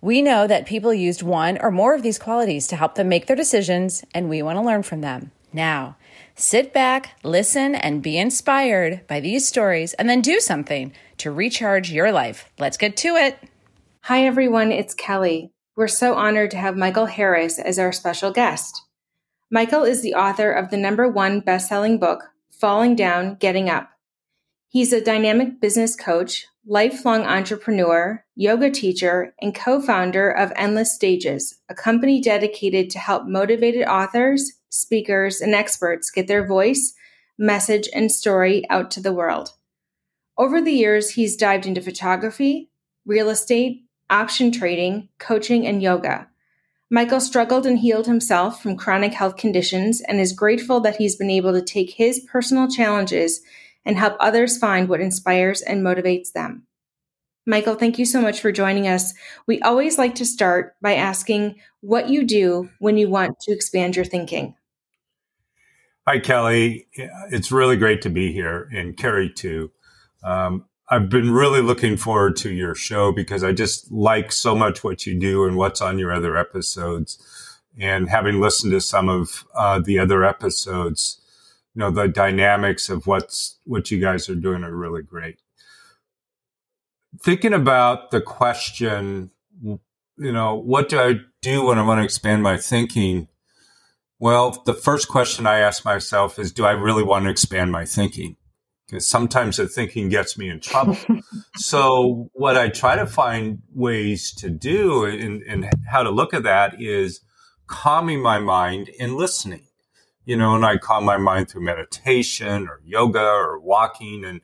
We know that people used one or more of these qualities to help them make their decisions, and we want to learn from them. Now, sit back, listen, and be inspired by these stories, and then do something to recharge your life. Let's get to it. Hi, everyone. It's Kelly. We're so honored to have Michael Harris as our special guest. Michael is the author of the number one best selling book, Falling Down, Getting Up. He's a dynamic business coach, lifelong entrepreneur, yoga teacher, and co founder of Endless Stages, a company dedicated to help motivated authors, speakers, and experts get their voice, message, and story out to the world. Over the years, he's dived into photography, real estate, option trading, coaching, and yoga. Michael struggled and healed himself from chronic health conditions and is grateful that he's been able to take his personal challenges and help others find what inspires and motivates them. Michael, thank you so much for joining us. We always like to start by asking what you do when you want to expand your thinking. Hi, Kelly. It's really great to be here, and Carrie too. Um, I've been really looking forward to your show because I just like so much what you do and what's on your other episodes. And having listened to some of uh, the other episodes, you know the dynamics of what's what you guys are doing are really great. Thinking about the question you know what do i do when i want to expand my thinking? Well the first question i ask myself is do i really want to expand my thinking? Because sometimes the thinking gets me in trouble. So what i try to find ways to do and, and how to look at that is calming my mind and listening you know, and I calm my mind through meditation or yoga or walking and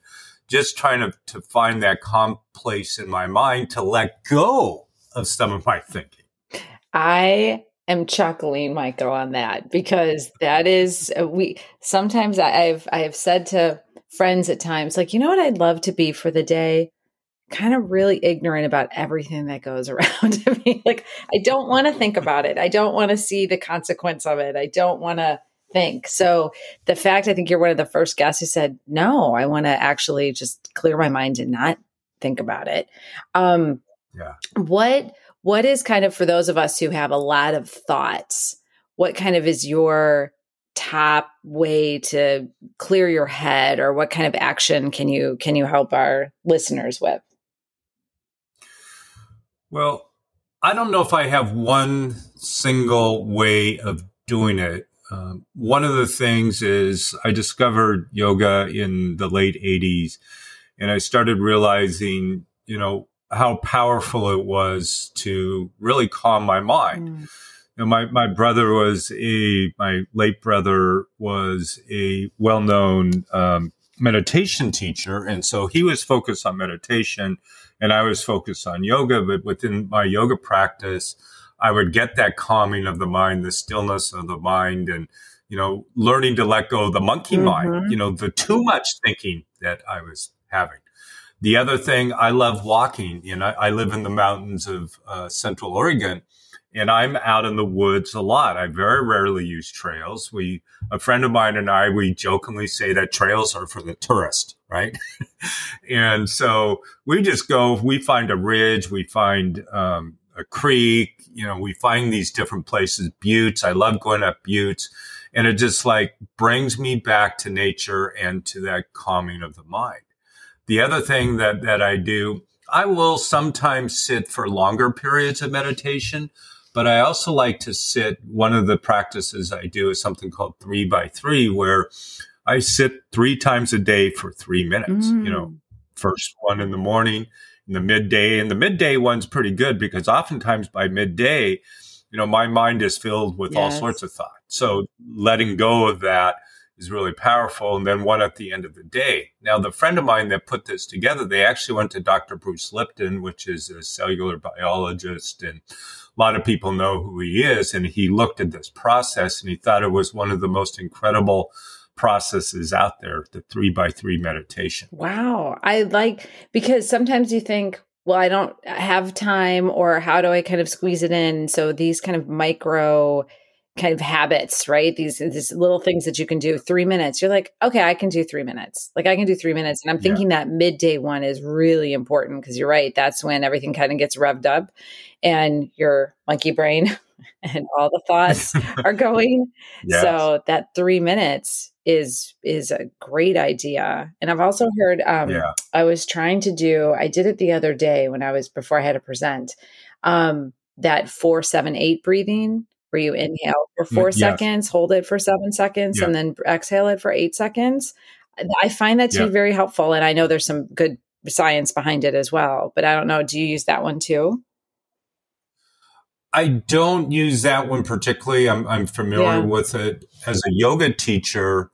just trying to, to find that calm place in my mind to let go of some of my thinking. I am chuckling, Michael, on that because that is uh, we sometimes I've I have said to friends at times, like, you know what I'd love to be for the day? Kind of really ignorant about everything that goes around me. Like, I don't want to think about it. I don't want to see the consequence of it. I don't want to think. So the fact I think you're one of the first guests who said, no, I want to actually just clear my mind and not think about it. Um, yeah. What, what is kind of for those of us who have a lot of thoughts, what kind of is your top way to clear your head or what kind of action can you, can you help our listeners with? Well, I don't know if I have one single way of doing it. Um, one of the things is I discovered yoga in the late 80s and I started realizing, you know, how powerful it was to really calm my mind. Mm. You know, my, my brother was a, my late brother was a well known um, meditation teacher. And so he was focused on meditation and I was focused on yoga. But within my yoga practice, I would get that calming of the mind, the stillness of the mind, and you know, learning to let go of the monkey mm-hmm. mind, you know, the too much thinking that I was having. The other thing, I love walking. You know, I live in the mountains of uh, Central Oregon, and I'm out in the woods a lot. I very rarely use trails. We, a friend of mine and I, we jokingly say that trails are for the tourist, right? and so we just go. We find a ridge. We find um, a creek. You know, we find these different places, buttes. I love going up buttes. And it just like brings me back to nature and to that calming of the mind. The other thing that, that I do, I will sometimes sit for longer periods of meditation, but I also like to sit. One of the practices I do is something called three by three, where I sit three times a day for three minutes, mm. you know, mm. first one in the morning, in the midday. And the midday one's pretty good because oftentimes by midday, you know, my mind is filled with yes. all sorts of thoughts. So letting go of that is really powerful. And then one at the end of the day. Now, the friend of mine that put this together, they actually went to Dr. Bruce Lipton, which is a cellular biologist, and a lot of people know who he is. And he looked at this process and he thought it was one of the most incredible processes out there, the three by three meditation. Wow. I like because sometimes you think, well, I don't have time, or how do I kind of squeeze it in? So these kind of micro kind of habits, right? These these little things that you can do. Three minutes. You're like, okay, I can do three minutes. Like I can do three minutes. And I'm thinking yeah. that midday one is really important because you're right. That's when everything kind of gets revved up and your monkey brain and all the thoughts are going. Yes. So that three minutes is is a great idea. And I've also heard um yeah. I was trying to do I did it the other day when I was before I had to present. Um that four, seven, eight breathing where you inhale for four yes. seconds, hold it for seven seconds, yeah. and then exhale it for eight seconds. I find that to yeah. be very helpful. And I know there's some good science behind it as well, but I don't know. Do you use that one too? I don't use that one particularly. I'm, I'm familiar yeah. with it as a yoga teacher.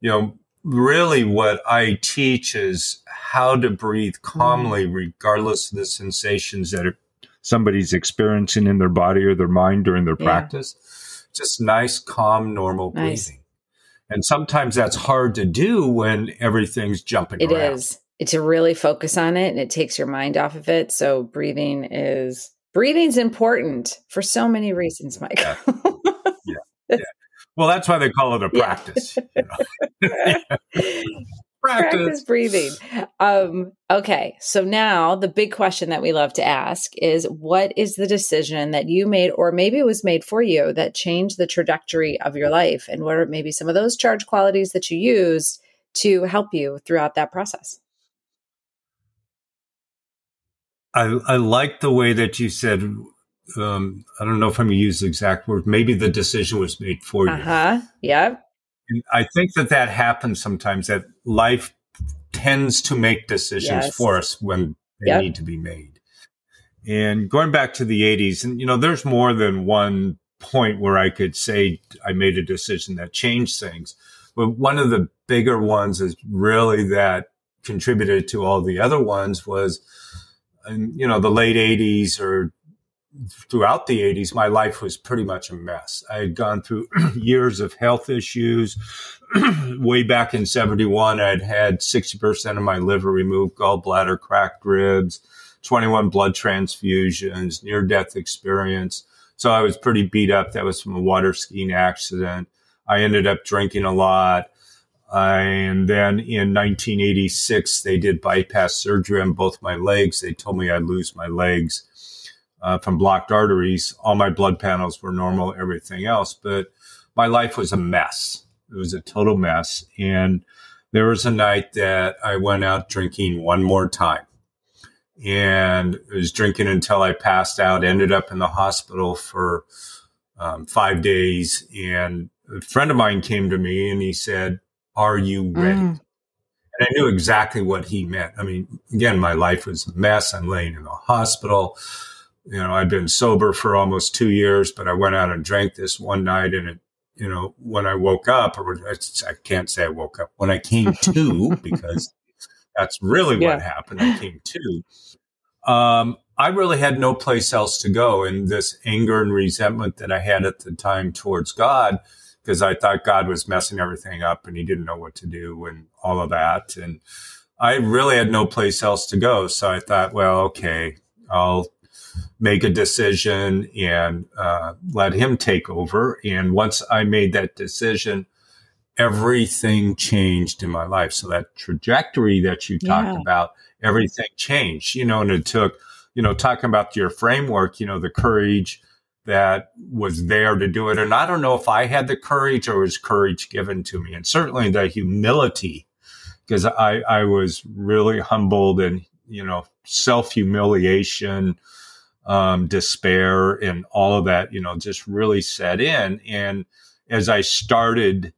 You know, really what I teach is how to breathe calmly, mm. regardless of the sensations that somebody's experiencing in their body or their mind during their yeah. practice. Just nice, calm, normal nice. breathing. And sometimes that's hard to do when everything's jumping It around. is. To really focus on it and it takes your mind off of it. So breathing is breathing's important for so many reasons, Mike. Yeah. yeah. yeah. Well, that's why they call it a practice. You know? practice. practice breathing. Um, okay, so now the big question that we love to ask is what is the decision that you made, or maybe it was made for you, that changed the trajectory of your life? And what are maybe some of those charge qualities that you used to help you throughout that process? I, I like the way that you said, um, I don't know if I'm going to use the exact word, maybe the decision was made for you. Uh huh. Yep. And I think that that happens sometimes that life tends to make decisions yes. for us when they yep. need to be made. And going back to the 80s, and you know, there's more than one point where I could say I made a decision that changed things. But one of the bigger ones is really that contributed to all the other ones was, in, you know, the late 80s or throughout the 80s, my life was pretty much a mess. I had gone through years of health issues. Way back in 71, I'd had 60% of my liver removed, gallbladder, cracked ribs, 21 blood transfusions, near death experience. So I was pretty beat up. That was from a water skiing accident. I ended up drinking a lot. And then in 1986, they did bypass surgery on both my legs. They told me I'd lose my legs uh, from blocked arteries. All my blood panels were normal, everything else, but my life was a mess. It was a total mess. And there was a night that I went out drinking one more time and I was drinking until I passed out, ended up in the hospital for um, five days. And a friend of mine came to me and he said, Are you ready? Mm. And I knew exactly what he meant. I mean, again, my life was a mess. I'm laying in the hospital you know, I'd been sober for almost two years, but I went out and drank this one night and it, you know, when I woke up, or I can't say I woke up, when I came to, because that's really yeah. what happened. I came to. Um, I really had no place else to go. And this anger and resentment that I had at the time towards God, because I thought God was messing everything up and he didn't know what to do and all of that. And I really had no place else to go. So I thought, well, okay, I'll make a decision and uh, let him take over. And once I made that decision, everything changed in my life. So that trajectory that you talked yeah. about, everything changed, you know, and it took, you know, talking about your framework, you know, the courage that was there to do it. And I don't know if I had the courage or was courage given to me and certainly the humility because I, I was really humbled and, you know, self humiliation, um, despair and all of that, you know, just really set in. And as I started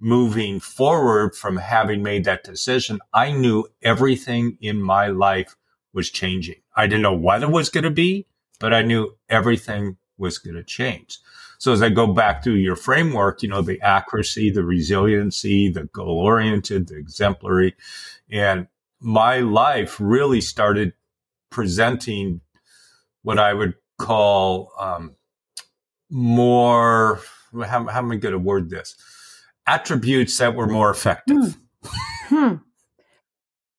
moving forward from having made that decision, I knew everything in my life was changing. I didn't know what it was going to be, but I knew everything was going to change. So as I go back through your framework, you know, the accuracy, the resiliency, the goal oriented, the exemplary, and my life really started presenting what I would call um, more. How, how am I going to word this? Attributes that were more effective. Hmm.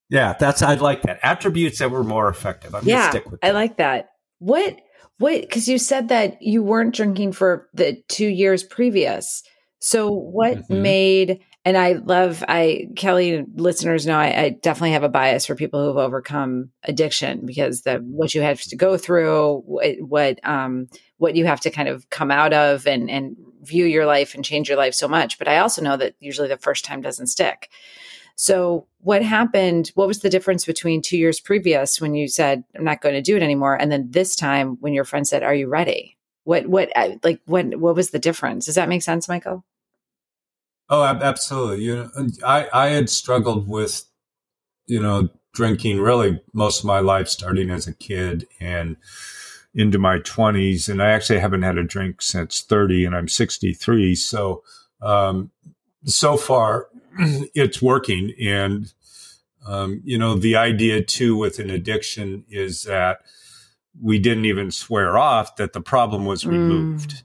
Yeah, that's I like that. Attributes that were more effective. I'm yeah, stick with that. I like that. What what because you said that you weren't drinking for the two years previous. So what mm-hmm. made and I love I Kelly listeners know I, I, definitely have a bias for people who've overcome addiction because the what you have to go through, what, what um what you have to kind of come out of and and view your life and change your life so much. But I also know that usually the first time doesn't stick. So what happened? What was the difference between two years previous when you said I'm not going to do it anymore, and then this time when your friend said, "Are you ready?" What what uh, like what what was the difference? Does that make sense, Michael? Oh, absolutely. You know, I, I had struggled with, you know, drinking really most of my life, starting as a kid and into my 20s. And I actually haven't had a drink since 30 and I'm 63. So, um, so far it's working. And, um, you know, the idea too with an addiction is that we didn't even swear off that the problem was removed.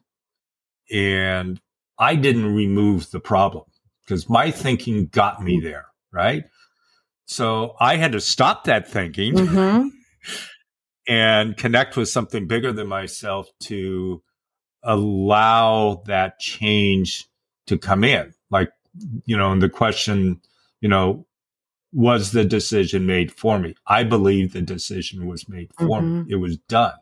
Mm. And I didn't remove the problem because my thinking got me mm-hmm. there, right? So I had to stop that thinking mm-hmm. and connect with something bigger than myself to allow that change to come in. Like, you know, and the question, you know, was the decision made for me? I believe the decision was made for mm-hmm. me. It was done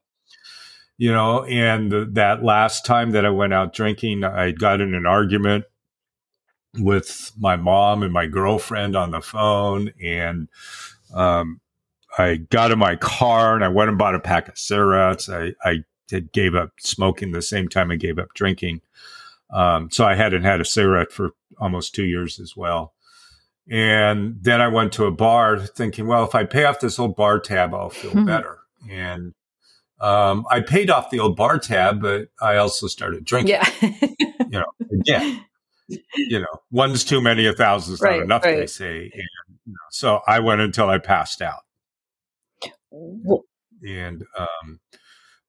you know, and the, that last time that I went out drinking, I got in an argument with my mom and my girlfriend on the phone. And, um, I got in my car and I went and bought a pack of cigarettes. I, I gave up smoking the same time I gave up drinking. Um, so I hadn't had a cigarette for almost two years as well. And then I went to a bar thinking, well, if I pay off this old bar tab, I'll feel mm-hmm. better. And um, I paid off the old bar tab, but I also started drinking. Yeah. you know, again, you know, one's too many, a thousand's right, not enough, right. they say. And, you know, so I went until I passed out. And um,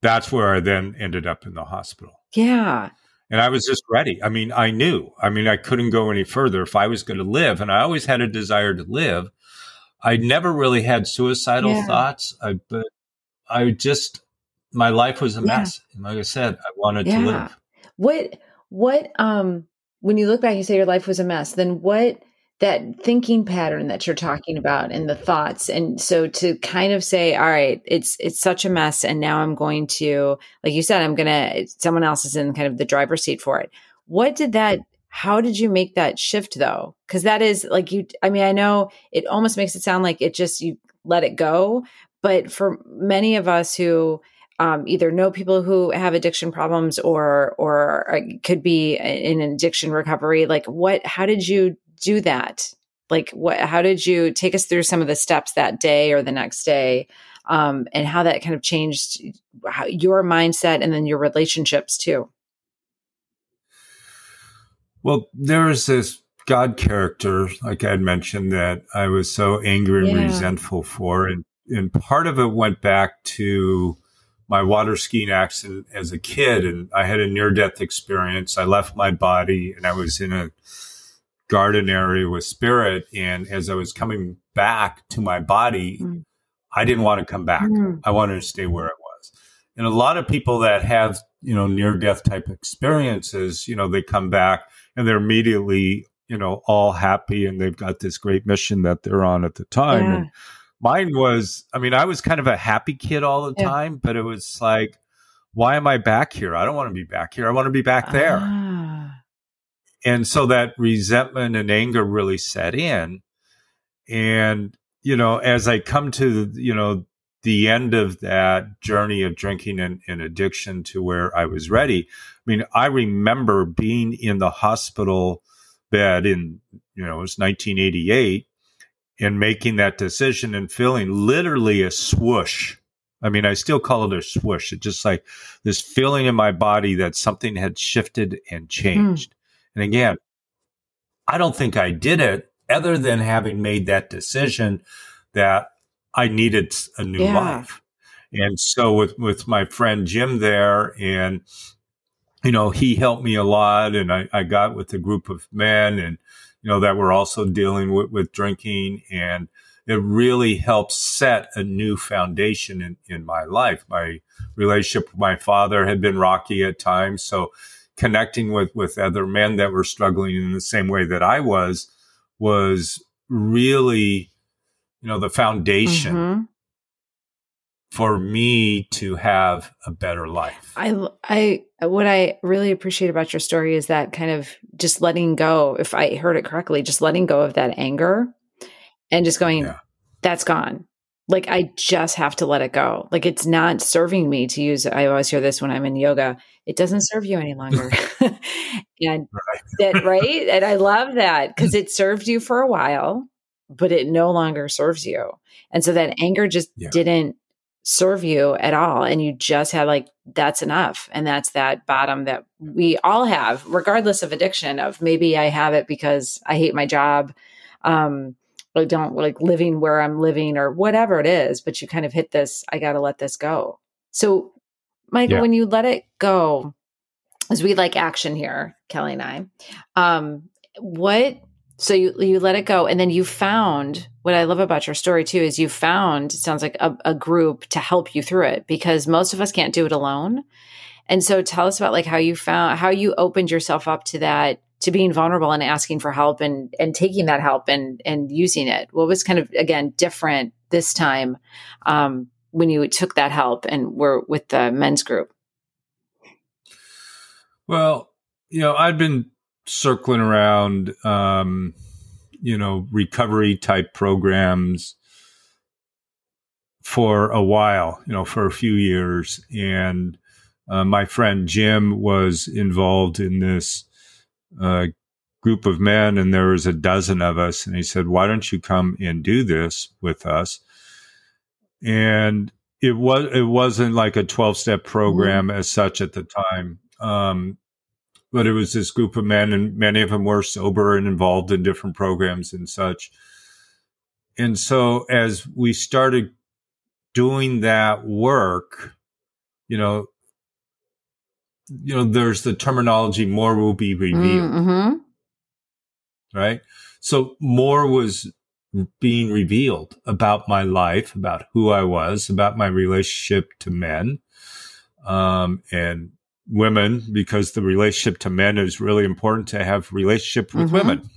that's where I then ended up in the hospital. Yeah. And I was just ready. I mean, I knew. I mean, I couldn't go any further if I was going to live. And I always had a desire to live. I never really had suicidal yeah. thoughts, I, but I just my life was a yeah. mess. And like I said, I wanted yeah. to live. What what um when you look back and say your life was a mess, then what that thinking pattern that you're talking about and the thoughts. And so to kind of say all right it's it's such a mess and now i'm going to like you said i'm gonna someone else is in kind of the driver's seat for it. What did that how did you make that shift though? Because that is like you i mean i know it almost makes it sound like it just you let it go but for many of us who um, either know people who have addiction problems or or could be in addiction recovery like what how did you do that like what how did you take us through some of the steps that day or the next day um, and how that kind of changed how, your mindset and then your relationships too well there's this god character like i had mentioned that i was so angry and yeah. resentful for and and part of it went back to my water skiing accident as a kid and I had a near death experience. I left my body and I was in a garden area with spirit. And as I was coming back to my body, mm. I didn't want to come back. Mm. I wanted to stay where I was. And a lot of people that have, you know, near death type experiences, you know, they come back and they're immediately, you know, all happy and they've got this great mission that they're on at the time. Yeah. And Mine was, I mean, I was kind of a happy kid all the yeah. time, but it was like, why am I back here? I don't want to be back here. I want to be back there. Ah. And so that resentment and anger really set in. And, you know, as I come to, you know, the end of that journey of drinking and, and, addiction to where I was ready. I mean, I remember being in the hospital bed in, you know, it was 1988 and making that decision and feeling literally a swoosh. I mean, I still call it a swoosh. It's just like this feeling in my body that something had shifted and changed. Mm. And again, I don't think I did it other than having made that decision that I needed a new yeah. life. And so with, with my friend Jim there and, you know, he helped me a lot and I, I got with a group of men and, you know, that were also dealing with, with drinking and it really helped set a new foundation in, in my life. My relationship with my father had been rocky at times. So connecting with, with other men that were struggling in the same way that I was, was really, you know, the foundation mm-hmm for me to have a better life. I, I, what I really appreciate about your story is that kind of just letting go, if I heard it correctly, just letting go of that anger and just going, yeah. that's gone. Like I just have to let it go. Like it's not serving me to use. I always hear this when I'm in yoga. It doesn't serve you any longer. and that, right. And I love that because it served you for a while, but it no longer serves you. And so that anger just yeah. didn't serve you at all and you just had like that's enough and that's that bottom that we all have regardless of addiction of maybe i have it because i hate my job um i don't like living where i'm living or whatever it is but you kind of hit this i got to let this go so michael yeah. when you let it go as we like action here kelly and i um what so you you let it go and then you found what i love about your story too is you found it sounds like a, a, group to help you through it because most of us can't do it alone and so tell us about like how you found how you opened yourself up to that to being vulnerable and asking for help and and taking that help and and using it what was kind of again different this time um, when you took that help and were with the men's group well you know i'd been circling around, um, you know, recovery type programs for a while, you know, for a few years. And uh, my friend Jim was involved in this uh, group of men, and there was a dozen of us. And he said, Why don't you come and do this with us? And it was it wasn't like a 12 step program mm-hmm. as such at the time. Um, but it was this group of men, and many of them were sober and involved in different programs and such. And so, as we started doing that work, you know, you know, there's the terminology "more will be revealed," mm-hmm. right? So, more was being revealed about my life, about who I was, about my relationship to men, um, and women because the relationship to men is really important to have relationship with mm-hmm. women.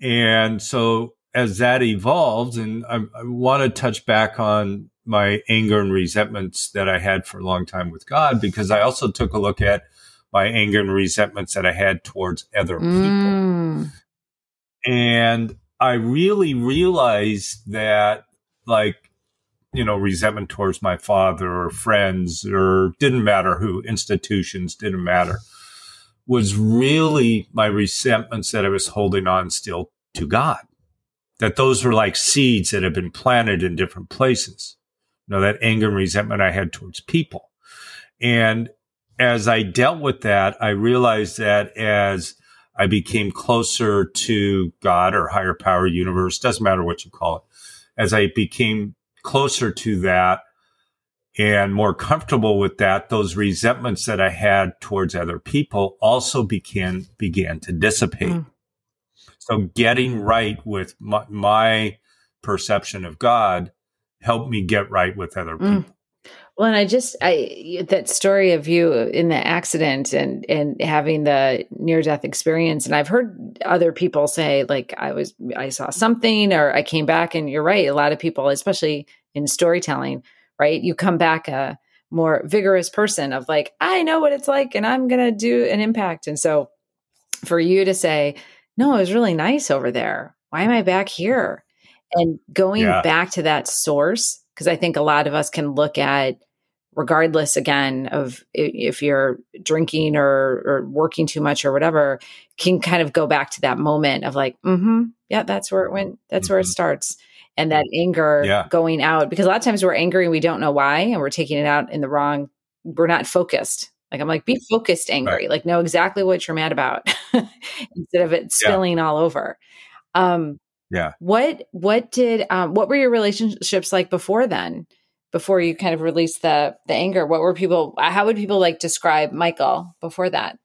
And so as that evolved, and I, I want to touch back on my anger and resentments that I had for a long time with God, because I also took a look at my anger and resentments that I had towards other people. Mm. And I really realized that like you know, resentment towards my father or friends or didn't matter who, institutions didn't matter, was really my resentments that I was holding on still to God. That those were like seeds that had been planted in different places. You know, that anger and resentment I had towards people. And as I dealt with that, I realized that as I became closer to God or higher power universe, doesn't matter what you call it, as I became closer to that and more comfortable with that, those resentments that I had towards other people also began began to dissipate. Mm. So getting right with my, my, perception of God helped me get right with other mm. Well, and I just I that story of you in the accident and and having the near death experience, and I've heard other people say like I was I saw something or I came back, and you're right. A lot of people, especially in storytelling, right? You come back a more vigorous person of like I know what it's like, and I'm gonna do an impact. And so, for you to say, no, it was really nice over there. Why am I back here? And going yeah. back to that source because I think a lot of us can look at regardless again of if you're drinking or, or working too much or whatever, can kind of go back to that moment of like, mm-hmm, yeah, that's where it went. That's mm-hmm. where it mm-hmm. starts. And that anger yeah. going out because a lot of times we're angry and we don't know why, and we're taking it out in the wrong. We're not focused. Like I'm like, be focused, angry. Right. Like know exactly what you're mad about instead of it spilling yeah. all over. Um, yeah. What What did um, What were your relationships like before then? Before you kind of released the the anger what were people how would people like describe michael before that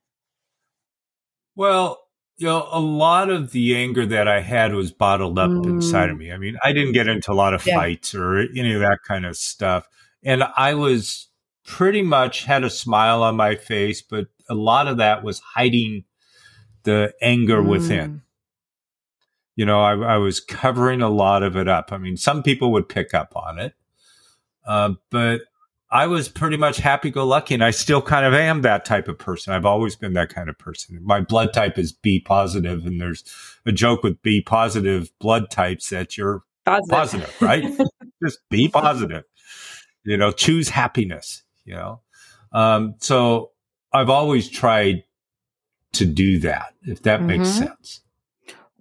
well you know a lot of the anger that i had was bottled up mm. inside of mm. me i mean i didn't get into a lot of yeah. fights or any of that kind of stuff and i was pretty much had a smile on my face but a lot of that was hiding the anger mm. within you know I, I was covering a lot of it up i mean some people would pick up on it uh, but I was pretty much happy go lucky and I still kind of am that type of person. I've always been that kind of person. My blood type is B positive and there's a joke with B positive blood types that you're positive, positive right? Just be positive. You know, choose happiness, you know. Um, so I've always tried to do that, if that mm-hmm. makes sense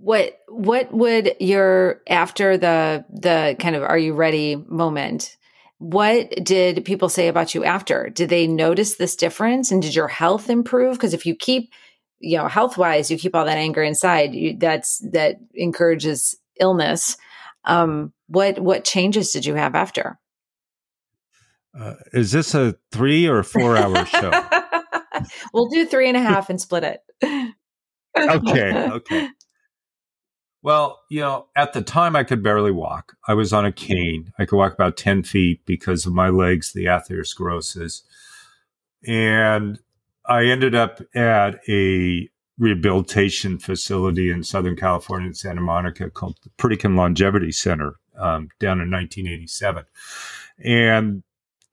what what would your after the the kind of are you ready moment what did people say about you after? Did they notice this difference and did your health improve? Because if you keep, you know, health wise, you keep all that anger inside, you, that's that encourages illness. Um, what what changes did you have after? Uh, is this a three or four hour show? we'll do three and a half and split it. okay. Okay. Well, you know, at the time I could barely walk. I was on a cane. I could walk about 10 feet because of my legs, the atherosclerosis. And I ended up at a rehabilitation facility in Southern California in Santa Monica called the Pritikin Longevity Center um, down in 1987. And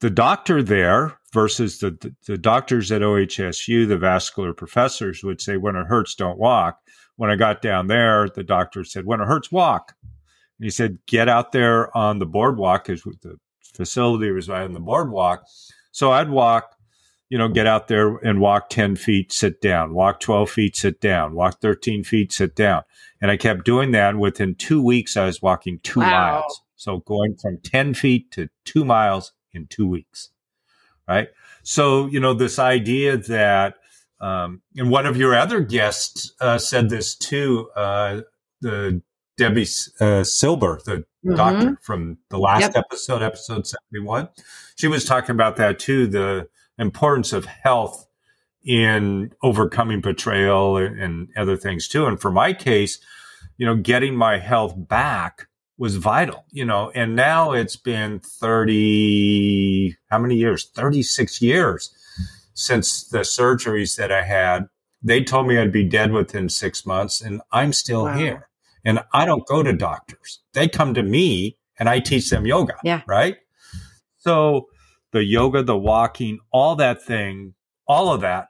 the doctor there versus the, the, the doctors at OHSU, the vascular professors would say, when it hurts, don't walk when I got down there, the doctor said, when it hurts, walk. And he said, get out there on the boardwalk because the facility was right on the boardwalk. So I'd walk, you know, get out there and walk 10 feet, sit down, walk 12 feet, sit down, walk 13 feet, sit down. And I kept doing that. And within two weeks, I was walking two wow. miles. So going from 10 feet to two miles in two weeks. Right. So, you know, this idea that um, and one of your other guests uh, said this too. Uh, the Debi uh, Silber, the mm-hmm. doctor from the last yep. episode, episode seventy-one, she was talking about that too. The importance of health in overcoming betrayal and other things too. And for my case, you know, getting my health back was vital, you know, and now it's been 30, how many years? 36 years since the surgeries that I had. They told me I'd be dead within six months, and I'm still wow. here. And I don't go to doctors. They come to me and I teach them yoga. Yeah. Right. So the yoga, the walking, all that thing, all of that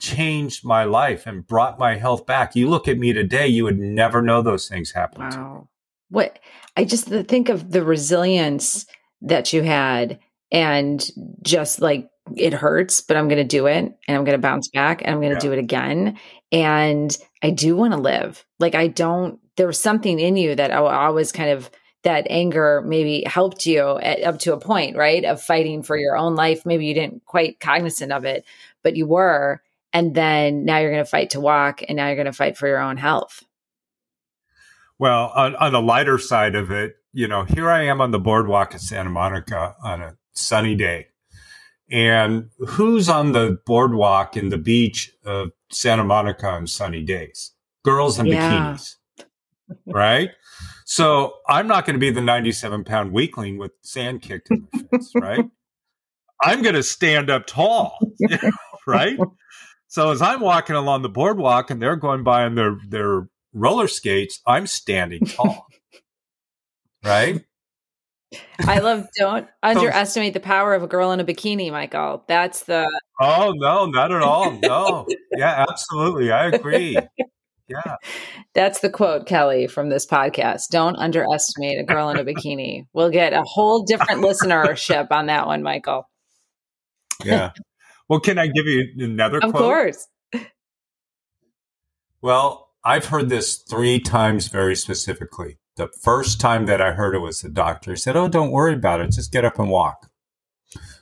changed my life and brought my health back. You look at me today, you would never know those things happened. Wow. What I just think of the resilience that you had and just like it hurts, but I'm going to do it and I'm going to mm-hmm. bounce back and I'm going to yeah. do it again. And I do want to live. Like, I don't, there was something in you that I, was kind of, that anger maybe helped you at, up to a point, right? Of fighting for your own life. Maybe you didn't quite cognizant of it, but you were. And then now you're going to fight to walk and now you're going to fight for your own health. Well, on, on the lighter side of it, you know, here I am on the boardwalk at Santa Monica on a sunny day and who's on the boardwalk in the beach of Santa Monica on sunny days? Girls in yeah. bikinis, right? So I'm not going to be the 97 pound weakling with sand kicked in the face, right? I'm going to stand up tall, right? So as I'm walking along the boardwalk and they're going by on their, their roller skates, I'm standing tall, right? I love don't underestimate the power of a girl in a bikini, Michael. That's the Oh no, not at all. No. yeah, absolutely. I agree. Yeah. That's the quote, Kelly, from this podcast. Don't underestimate a girl in a bikini. We'll get a whole different listenership on that one, Michael. Yeah. well, can I give you another of quote? Of course. Well, I've heard this three times very specifically. The first time that I heard it was the doctor he said, Oh, don't worry about it. Just get up and walk.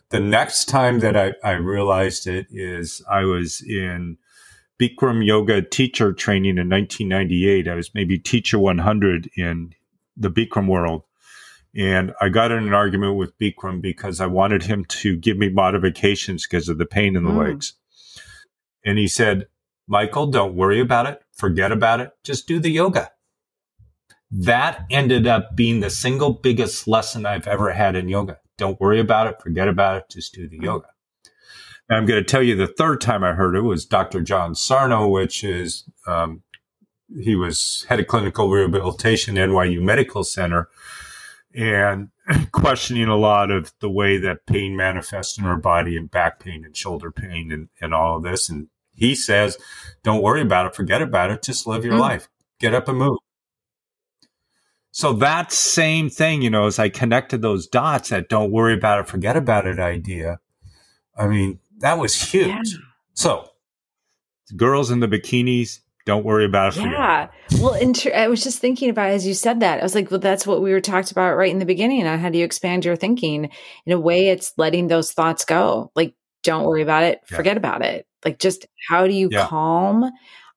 The next time that I, I realized it is I was in Bikram yoga teacher training in 1998. I was maybe teacher 100 in the Bikram world. And I got in an argument with Bikram because I wanted him to give me modifications because of the pain in the mm. legs. And he said, Michael, don't worry about it. Forget about it. Just do the yoga. That ended up being the single biggest lesson I've ever had in yoga. Don't worry about it. Forget about it. Just do the yoga. And I'm going to tell you the third time I heard it was Dr. John Sarno, which is, um, he was head of clinical rehabilitation at NYU Medical Center and questioning a lot of the way that pain manifests in our body and back pain and shoulder pain and, and all of this. And he says, don't worry about it. Forget about it. Just live your mm. life. Get up and move. So that same thing, you know, as I connected those dots that don't worry about it, forget about it idea. I mean, that was huge. Yeah. So girls in the bikinis, don't worry about it. Yeah. Well, inter- I was just thinking about as you said that. I was like, well, that's what we were talked about right in the beginning on how do you expand your thinking. In a way, it's letting those thoughts go. Like, don't worry about it. Yeah. Forget about it. Like, just how do you yeah. calm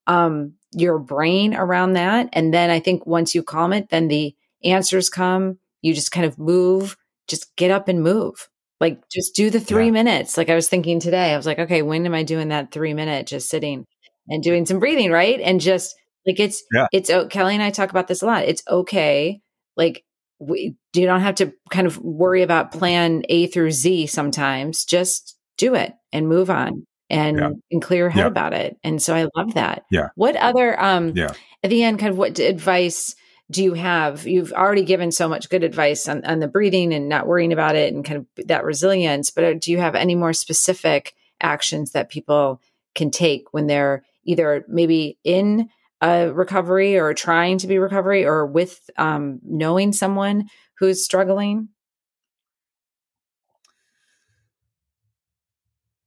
um, your brain around that? And then I think once you calm it, then the answers come. You just kind of move. Just get up and move. Like, just do the three yeah. minutes. Like I was thinking today, I was like, okay, when am I doing that three minute just sitting? and doing some breathing, right? And just like it's yeah. it's Kelly and I talk about this a lot. It's okay. Like we you don't have to kind of worry about plan A through Z sometimes. Just do it and move on and yeah. and clear your head yeah. about it. And so I love that. Yeah. What other um yeah. at the end, kind of what advice do you have? You've already given so much good advice on, on the breathing and not worrying about it and kind of that resilience, but uh, do you have any more specific actions that people can take when they're either maybe in a recovery or trying to be recovery or with um, knowing someone who's struggling?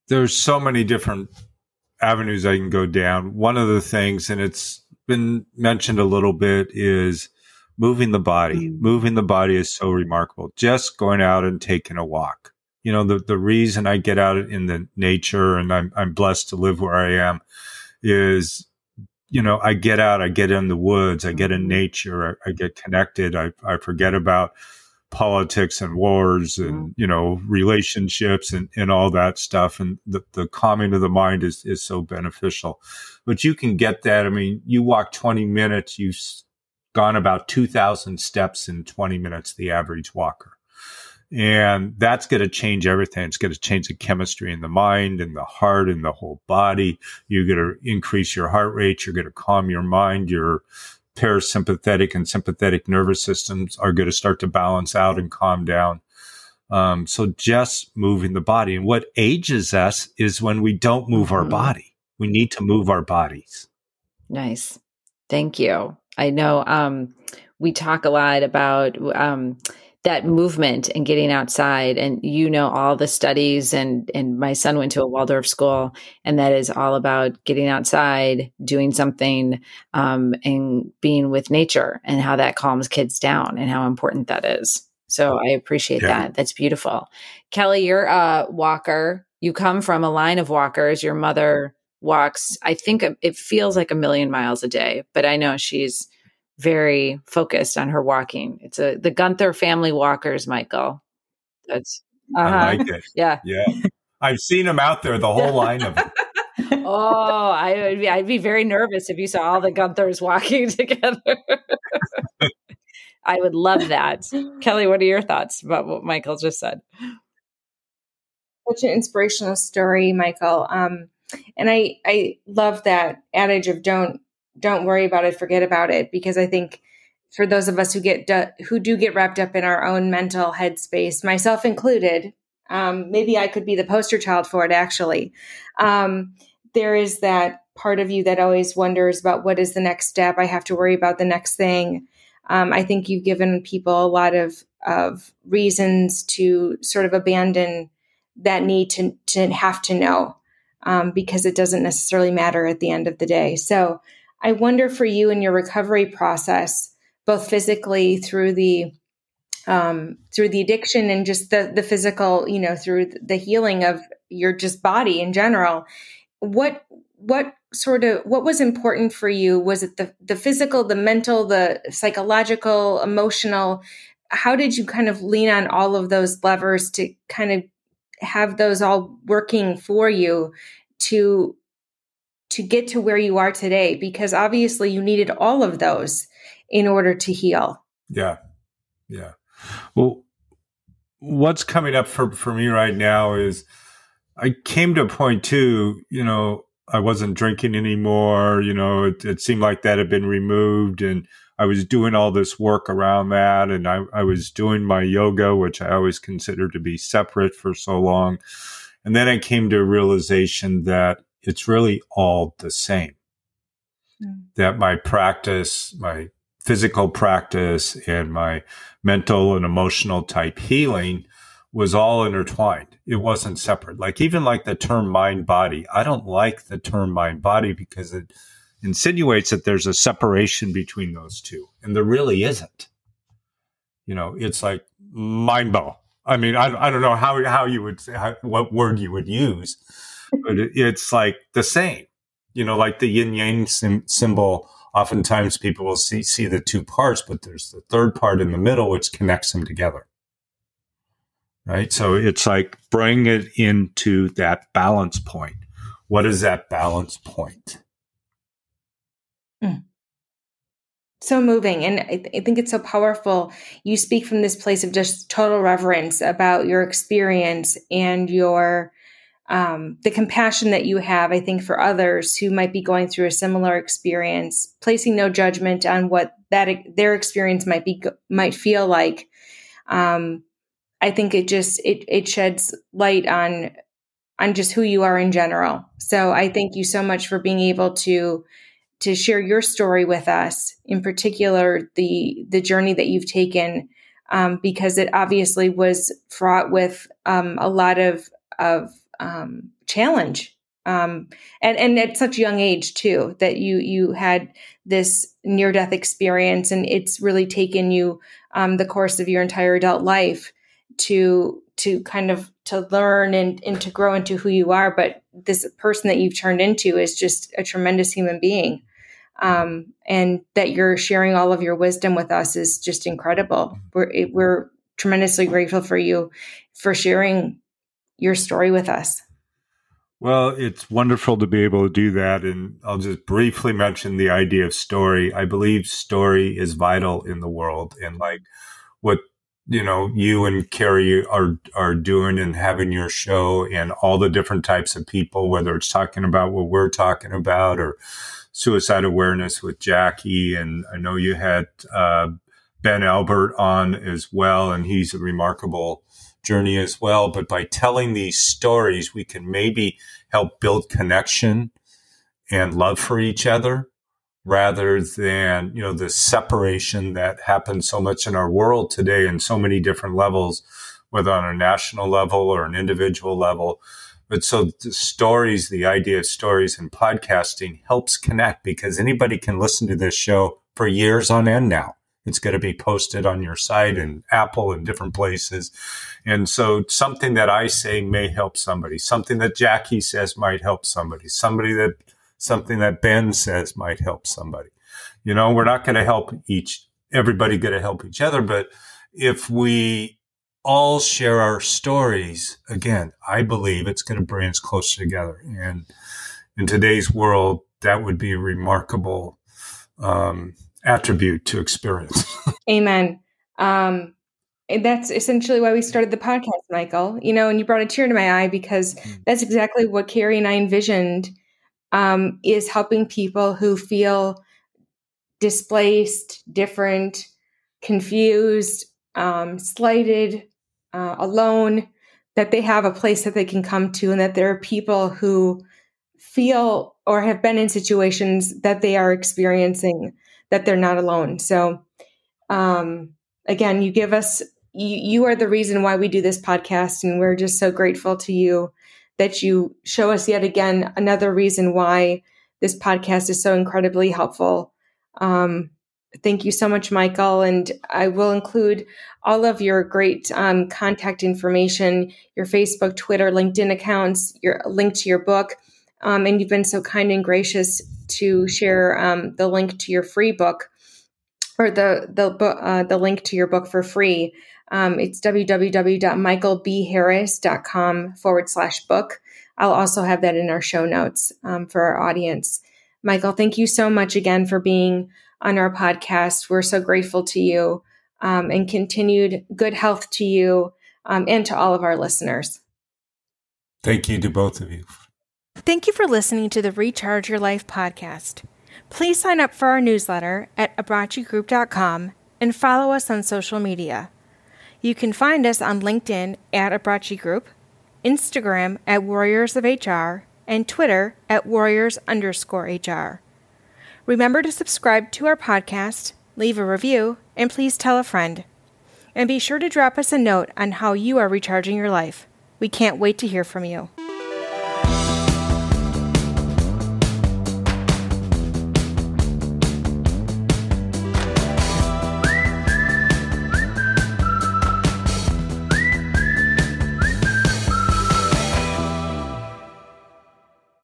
There's so many different avenues I can go down. One of the things, and it's been mentioned a little bit, is moving the body. Mm. Moving the body is so remarkable. Just going out and taking a walk. You know, the, the reason I get out in the nature and I'm, I'm blessed to live where I am is you know i get out i get in the woods i get in mm-hmm. nature i, I get connected I, I forget about politics and wars and mm-hmm. you know relationships and, and all that stuff and the, the calming of the mind is, is so beneficial but you can get that i mean you walk 20 minutes you've gone about 2000 steps in 20 minutes the average walker and that's going to change everything. It's going to change the chemistry in the mind and the heart and the whole body. You're going to increase your heart rate. You're going to calm your mind. Your parasympathetic and sympathetic nervous systems are going to start to balance out and calm down. Um, so just moving the body. And what ages us is when we don't move our mm-hmm. body. We need to move our bodies. Nice. Thank you. I know um, we talk a lot about um, that movement and getting outside and you know all the studies and and my son went to a waldorf school and that is all about getting outside doing something um, and being with nature and how that calms kids down and how important that is. So i appreciate yeah. that. That's beautiful. Kelly you're a walker. You come from a line of walkers. Your mother walks i think it feels like a million miles a day but i know she's very focused on her walking. It's a the Gunther family walkers, Michael. That's uh-huh. I like it. Yeah, yeah. I've seen them out there, the whole line of them. oh, I would be, I'd be very nervous if you saw all the Gunthers walking together. I would love that. Kelly, what are your thoughts about what Michael just said? Such an inspirational story, Michael. Um, and I, I love that adage of don't don't worry about it, forget about it. Because I think for those of us who get who do get wrapped up in our own mental headspace, myself included, um, maybe I could be the poster child for it. Actually, um, there is that part of you that always wonders about what is the next step. I have to worry about the next thing. Um, I think you've given people a lot of of reasons to sort of abandon that need to, to have to know um, because it doesn't necessarily matter at the end of the day. So I wonder for you in your recovery process, both physically through the um, through the addiction and just the the physical, you know, through the healing of your just body in general. What what sort of what was important for you? Was it the the physical, the mental, the psychological, emotional? How did you kind of lean on all of those levers to kind of have those all working for you to to get to where you are today because obviously you needed all of those in order to heal. Yeah. Yeah. Well, what's coming up for, for me right now is I came to a point too, you know, I wasn't drinking anymore. You know, it, it, seemed like that had been removed and I was doing all this work around that. And I, I was doing my yoga, which I always considered to be separate for so long. And then I came to a realization that it's really all the same. Mm. That my practice, my physical practice and my mental and emotional type healing was all intertwined. It wasn't separate. Like even like the term mind body, I don't like the term mind body because it insinuates that there's a separation between those two. And there really isn't. You know, it's like mind ball. I mean, I, I don't know how, how you would say, how, what word you would use, but it, it's like the same, you know, like the yin yang sim- symbol oftentimes people will see, see the two parts, but there's the third part in the middle, which connects them together. Right. So it's like bring it into that balance point. What is that balance point? Mm. So moving. And I, th- I think it's so powerful. You speak from this place of just total reverence about your experience and your um, the compassion that you have, I think, for others who might be going through a similar experience, placing no judgment on what that their experience might be might feel like. Um, I think it just it it sheds light on on just who you are in general. So I thank you so much for being able to to share your story with us, in particular the the journey that you've taken, um, because it obviously was fraught with um, a lot of of um, challenge. Um, and and at such a young age too that you you had this near death experience and it's really taken you um, the course of your entire adult life to to kind of to learn and, and to grow into who you are. But this person that you've turned into is just a tremendous human being. Um, and that you're sharing all of your wisdom with us is just incredible. We're, we're tremendously grateful for you for sharing your story with us. Well, it's wonderful to be able to do that. And I'll just briefly mention the idea of story. I believe story is vital in the world. And like what, you know, you and Carrie are, are doing and having your show and all the different types of people, whether it's talking about what we're talking about or suicide awareness with Jackie. And I know you had, uh, Ben Albert on as well. And he's a remarkable, journey as well. But by telling these stories, we can maybe help build connection and love for each other rather than, you know, the separation that happens so much in our world today in so many different levels, whether on a national level or an individual level. But so the stories, the idea of stories and podcasting helps connect because anybody can listen to this show for years on end now. It's going to be posted on your site and Apple and different places. And so something that I say may help somebody. Something that Jackie says might help somebody. Somebody that, something that Ben says might help somebody. You know, we're not going to help each, everybody going to help each other. But if we all share our stories, again, I believe it's going to bring us closer together. And in today's world, that would be remarkable, um, attribute to experience. Amen. Um, that's essentially why we started the podcast, Michael. You know, and you brought a tear to my eye because mm. that's exactly what Carrie and I envisioned um, is helping people who feel displaced, different, confused, um, slighted, uh, alone, that they have a place that they can come to, and that there are people who feel or have been in situations that they are experiencing that they're not alone. So, um, again, you give us you, you are the reason why we do this podcast. And we're just so grateful to you that you show us yet again another reason why this podcast is so incredibly helpful. Um, thank you so much, Michael. And I will include all of your great um, contact information, your Facebook, Twitter, LinkedIn accounts, your link to your book. Um, and you've been so kind and gracious to share um, the link to your free book or the the uh, the link to your book for free. Um, it's www.michaelbharris.com forward slash book. I'll also have that in our show notes um, for our audience. Michael, thank you so much again for being on our podcast. We're so grateful to you um, and continued good health to you um, and to all of our listeners. Thank you to both of you. Thank you for listening to the Recharge Your Life podcast. Please sign up for our newsletter at abbraccigroup.com and follow us on social media. You can find us on LinkedIn at Abbracci Group, Instagram at Warriors of HR, and Twitter at Warriors underscore HR. Remember to subscribe to our podcast, leave a review, and please tell a friend. And be sure to drop us a note on how you are recharging your life. We can't wait to hear from you.